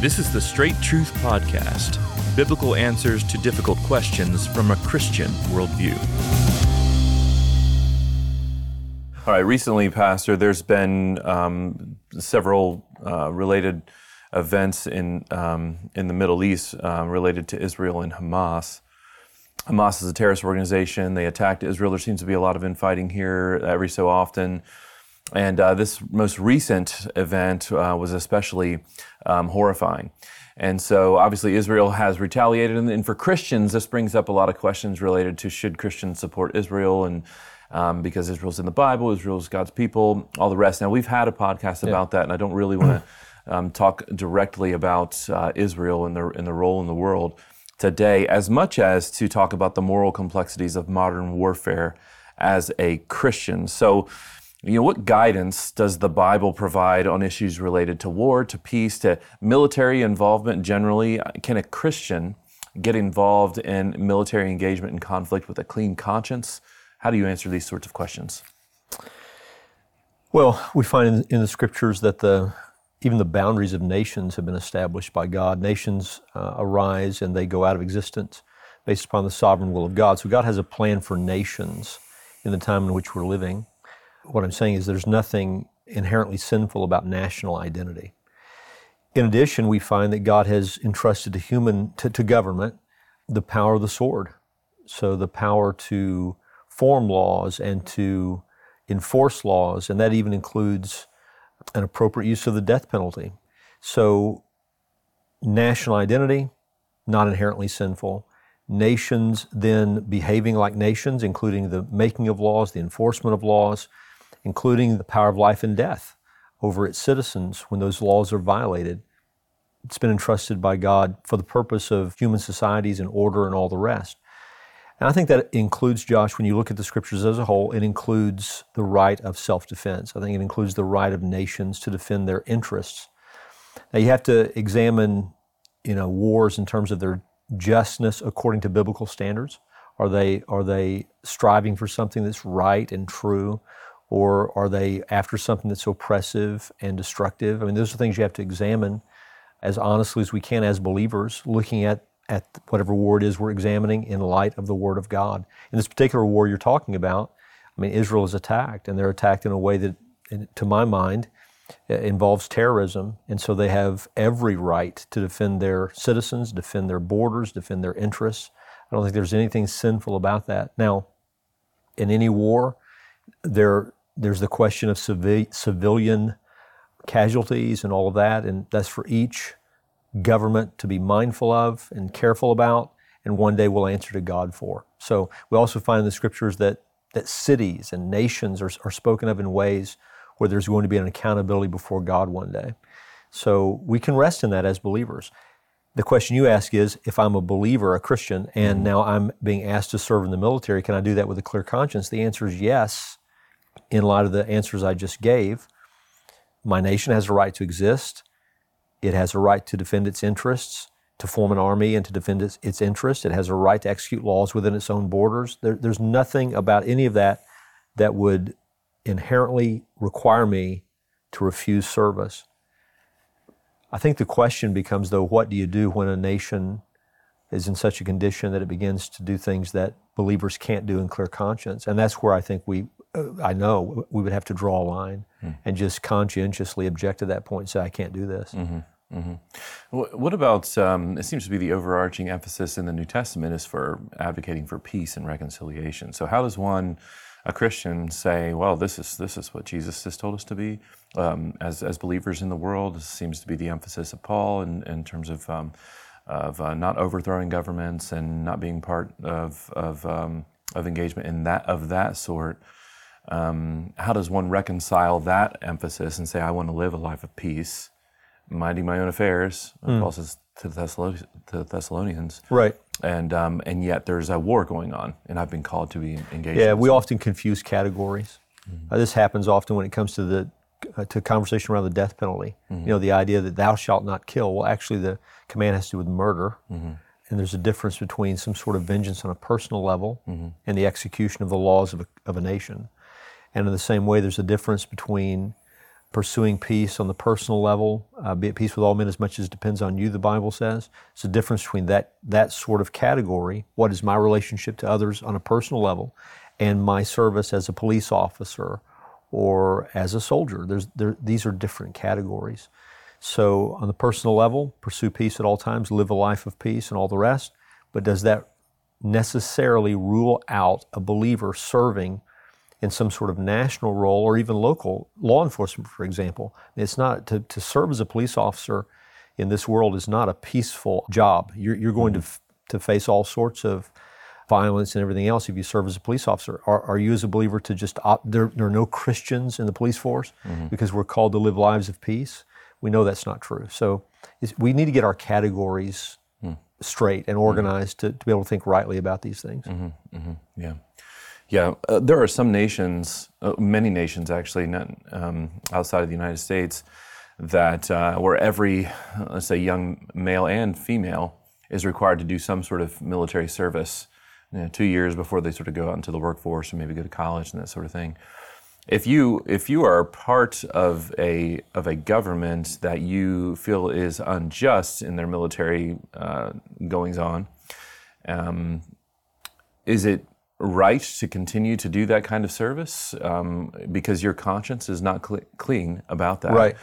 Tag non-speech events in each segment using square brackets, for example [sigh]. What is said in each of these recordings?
This is the Straight Truth Podcast biblical answers to difficult questions from a Christian worldview. All right, recently, Pastor, there's been um, several uh, related events in, um, in the Middle East uh, related to Israel and Hamas. Hamas is a terrorist organization. They attacked Israel. There seems to be a lot of infighting here every so often. And uh, this most recent event uh, was especially um, horrifying. And so, obviously, Israel has retaliated. And, for Christians, this brings up a lot of questions related to should Christians support Israel and um, because Israel's in the Bible, Israel's God's people, all the rest. Now, we've had a podcast about yeah. that, and I don't really want [clears throat] to um, talk directly about uh, Israel and their, and their role in the world today, as much as to talk about the moral complexities of modern warfare as a Christian. So, you know, what guidance does the Bible provide on issues related to war, to peace, to military involvement generally? Can a Christian get involved in military engagement and conflict with a clean conscience? How do you answer these sorts of questions? Well, we find in, the scriptures that the even the boundaries of nations have been established by God. Nations uh, arise and they go out of existence based upon the sovereign will of God. So God has a plan for nations in the time in which we're living. What I'm saying is there's nothing inherently sinful about national identity. In addition, we find that God has entrusted to human to, to government the power of the sword. So the power to form laws and to enforce laws, and that even includes an appropriate use of the death penalty. So national identity, not inherently sinful. Nations then behaving like nations, including the making of laws, the enforcement of laws, including the power of life and death over its citizens when those laws are violated. It's been entrusted by God for the purpose of human societies and order and all the rest. And I think that includes, Josh, when you look at the scriptures as a whole, it includes the right of self defense. I think it includes the right of nations to defend their interests. Now, you have to examine you know, wars in terms of their justness according to biblical standards. Are they, are they striving for something that's right and true? Or are they after something that's oppressive and destructive? I mean, those are things you have to examine as honestly as we can as believers, looking at, at whatever war it is we're examining in light of the Word of God. In this particular war you're talking about, I mean, Israel is attacked, and they're attacked in a way that, to my mind, involves terrorism. And so they have every right to defend their citizens, defend their borders, defend their interests. I don't think there's anything sinful about that. Now, in any war, there there's the question of civilian casualties and all of that, and that's for each government to be mindful of and careful about, and one day we'll answer to God for. So we also find in the scriptures that, that cities and nations are, are spoken of in ways where there's going to be an accountability before God one day. So we can rest in that as believers. The question you ask is if I'm a believer, a Christian, and mm-hmm. now I'm being asked to serve in the military, can I do that with a clear conscience? The answer is yes in light of the answers I just gave, my nation has a right to exist. It has a right to defend its interests, to form an army and to defend its, its interests. It has a right to execute laws within its own borders. There, there's nothing about any of that that would inherently require me to refuse service. I think the question becomes, though, what do you do when a nation is in such a condition that it begins to do things that believers can't do in clear conscience? And that's where I think we I know we would have to draw a line mm. and just conscientiously object to that point and say, I can't do this. Mm-hmm. Mm-hmm. What about, um, it seems to be the overarching emphasis in the New Testament is for advocating for peace and reconciliation. So, how does one, a Christian, say, well, this is, this is what Jesus has told us to be? Um, as, as believers in the world, this seems to be the emphasis of Paul in, in terms of, um, of uh, not overthrowing governments and not being part of, of, um, of engagement in that, of that sort. Um, how does one reconcile that emphasis and say, I want to live a life of peace, minding my own affairs, mm. Paul says to the, to the Thessalonians. Right. And, um, and yet there's a war going on, and I've been called to be engaged. Yeah, we often confuse categories. Mm-hmm. Uh, this happens often when it comes to the uh, to conversation around the death penalty. Mm-hmm. You know, the idea that thou shalt not kill. Well, actually, the command has to do with murder. Mm-hmm. And there's a difference between some sort of vengeance on a personal level mm-hmm. and the execution of the laws of a, of a nation. And in the same way, there's a difference between pursuing peace on the personal level, uh, be at peace with all men as much as it depends on you, the Bible says. It's a difference between that, that sort of category, what is my relationship to others on a personal level, and my service as a police officer or as a soldier. There's, there, these are different categories. So, on the personal level, pursue peace at all times, live a life of peace, and all the rest. But does that necessarily rule out a believer serving in some sort of national role or even local law enforcement, for example? It's not to, to serve as a police officer in this world is not a peaceful job. You're, you're going to, f- to face all sorts of violence and everything else if you serve as a police officer. Are, are you as a believer to just opt, there, there are no Christians in the police force mm-hmm. because we're called to live lives of peace? we know that's not true. So we need to get our categories mm. straight and organized mm-hmm. to, to be able to think rightly about these things. Mm-hmm. Mm-hmm. Yeah. Yeah, uh, there are some nations, uh, many nations actually, not, um, outside of the United States, that uh, where every, let's say, young male and female is required to do some sort of military service, you know, two years before they sort of go out into the workforce and maybe go to college and that sort of thing. If you if you are part of a of a government that you feel is unjust in their military uh, goings on, um, is it right to continue to do that kind of service um, because your conscience is not cl- clean about that? Right.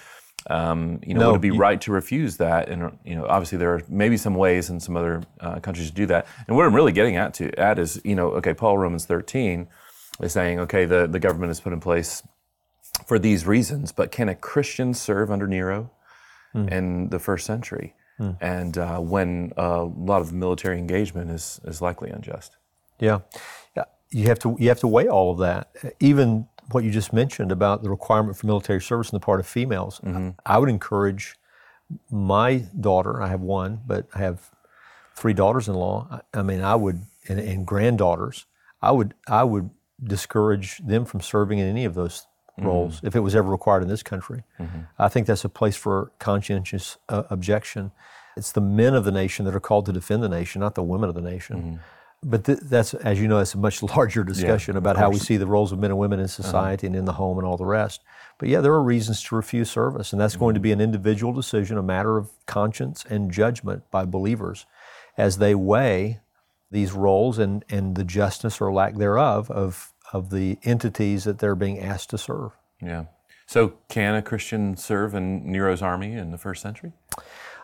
Um, you know, no, would it be you, right to refuse that? And you know, obviously there are maybe some ways in some other uh, countries to do that. And what I'm really getting at to at is, you know, okay, Paul Romans 13 is saying, okay, the, the government is put in place for these reasons, but can a Christian serve under Nero mm. in the first century? Mm. And uh, when a lot of military engagement is, is likely unjust. Yeah. You have to you have to weigh all of that. Even what you just mentioned about the requirement for military service on the part of females. Mm-hmm. I would encourage my daughter, I have one, but I have three daughters in law. I, I mean, I would, and, and granddaughters, I would, I would discourage them from serving in any of those roles mm-hmm. if it was ever required in this country. Mm-hmm. I think that's a place for conscientious uh, objection. It's the men of the nation that are called to defend the nation, not the women of the nation. Mm-hmm. But th- that's, as you know, that's a much larger discussion yeah, about how we see the roles of men and women in uh-huh. society and in the home and all the rest. But yeah, there are reasons to refuse service, and that's going to be an individual decision, a matter of conscience and judgment by believers as they weigh these roles and, and the justness or lack thereof of, of the entities that they're being asked to serve. Yeah. So, can a Christian serve in Nero's army in the first century?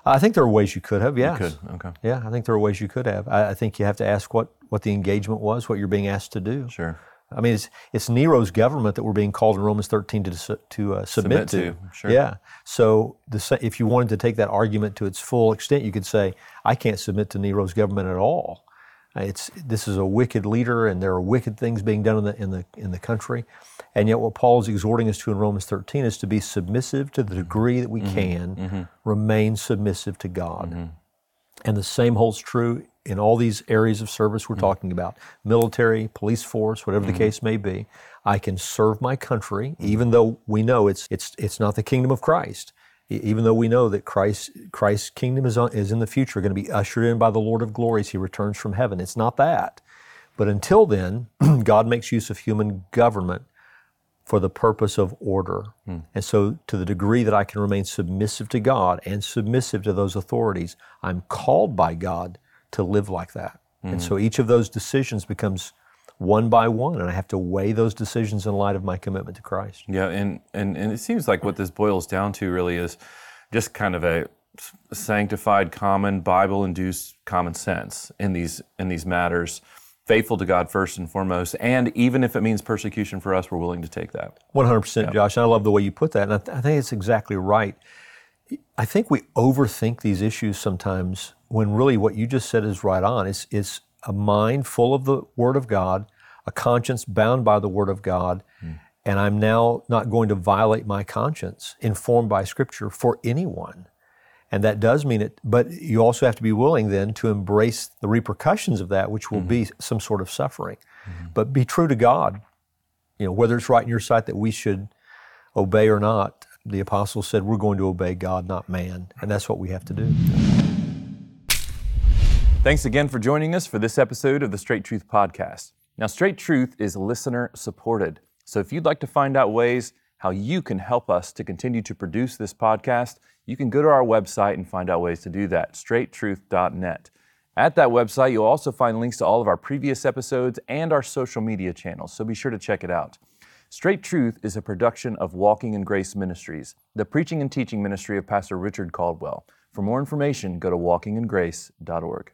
I think there are ways you could have, yes. You could, okay. Yeah, I think there are ways you could have. I, I, think you have to ask what, what the engagement was, what you're being asked to do. Sure. I mean, it's, it's Nero's government that we're being called in Romans 13 to, to uh, submit, submit, to. to. Sure. Yeah. So the, if you wanted to take that argument to its full extent, you could say, I can't submit to Nero's government at all. It's, this is a wicked leader, and there are wicked things being done in the, in, the, in the country. And yet, what Paul is exhorting us to in Romans 13 is to be submissive to the degree that we mm-hmm. can, mm-hmm. remain submissive to God. Mm-hmm. And the same holds true in all these areas of service we're mm-hmm. talking about military, police force, whatever the mm-hmm. case may be. I can serve my country, mm-hmm. even though we know it's, it's, it's not the kingdom of Christ even though we know that Christ, Christ's kingdom is, on, is in the future, going to be ushered in by the Lord of glories, he returns from heaven. It's not that. But until then, [clears throat] God makes use of human government for the purpose of order. Hmm. And so, to the degree that I can remain submissive to God and submissive to those authorities, I'm called by God to live like that. hmm And so, each of those decisions becomes one by one, and I have to weigh those decisions in light of my commitment to Christ. Yeah, and, and, and it seems like what this boils down to really is just kind of a sanctified, common, Bible-induced common sense in these in these matters. Faithful to God first and foremost, and even if it means persecution for us, we're willing to take that. One hundred percent, Josh. I love the way you put that, and I, th- I think it's exactly right. I think we overthink these issues sometimes when really what you just said is right on. It's, it's a mind full of the Word of God, a conscience bound by the Word of God, mm. and I'm now not going to violate my conscience informed by Scripture for anyone. And that does mean it, but you also have to be willing then to embrace the repercussions of that, which will mm-hmm. be some sort of suffering. Mm-hmm. But be true to God. You know, whether it's right in your sight that we should obey or not, the apostles said we're going to obey God, not man. And that's what we have to do. Thanks again for joining us for this episode of the Straight Truth Podcast. Now, Straight Truth is listener supported. So if you'd like to find out ways how you can help us to continue to produce this podcast, you can go to our website and find out ways to do that, straighttruth.net. At that website, you'll also find links to all of our previous episodes and our social media channels, so be sure to check it out. Straight Truth is a production of Walking in Grace Ministries, the preaching and teaching ministry of Pastor Richard Caldwell. For more information, go to walkingingrace.org.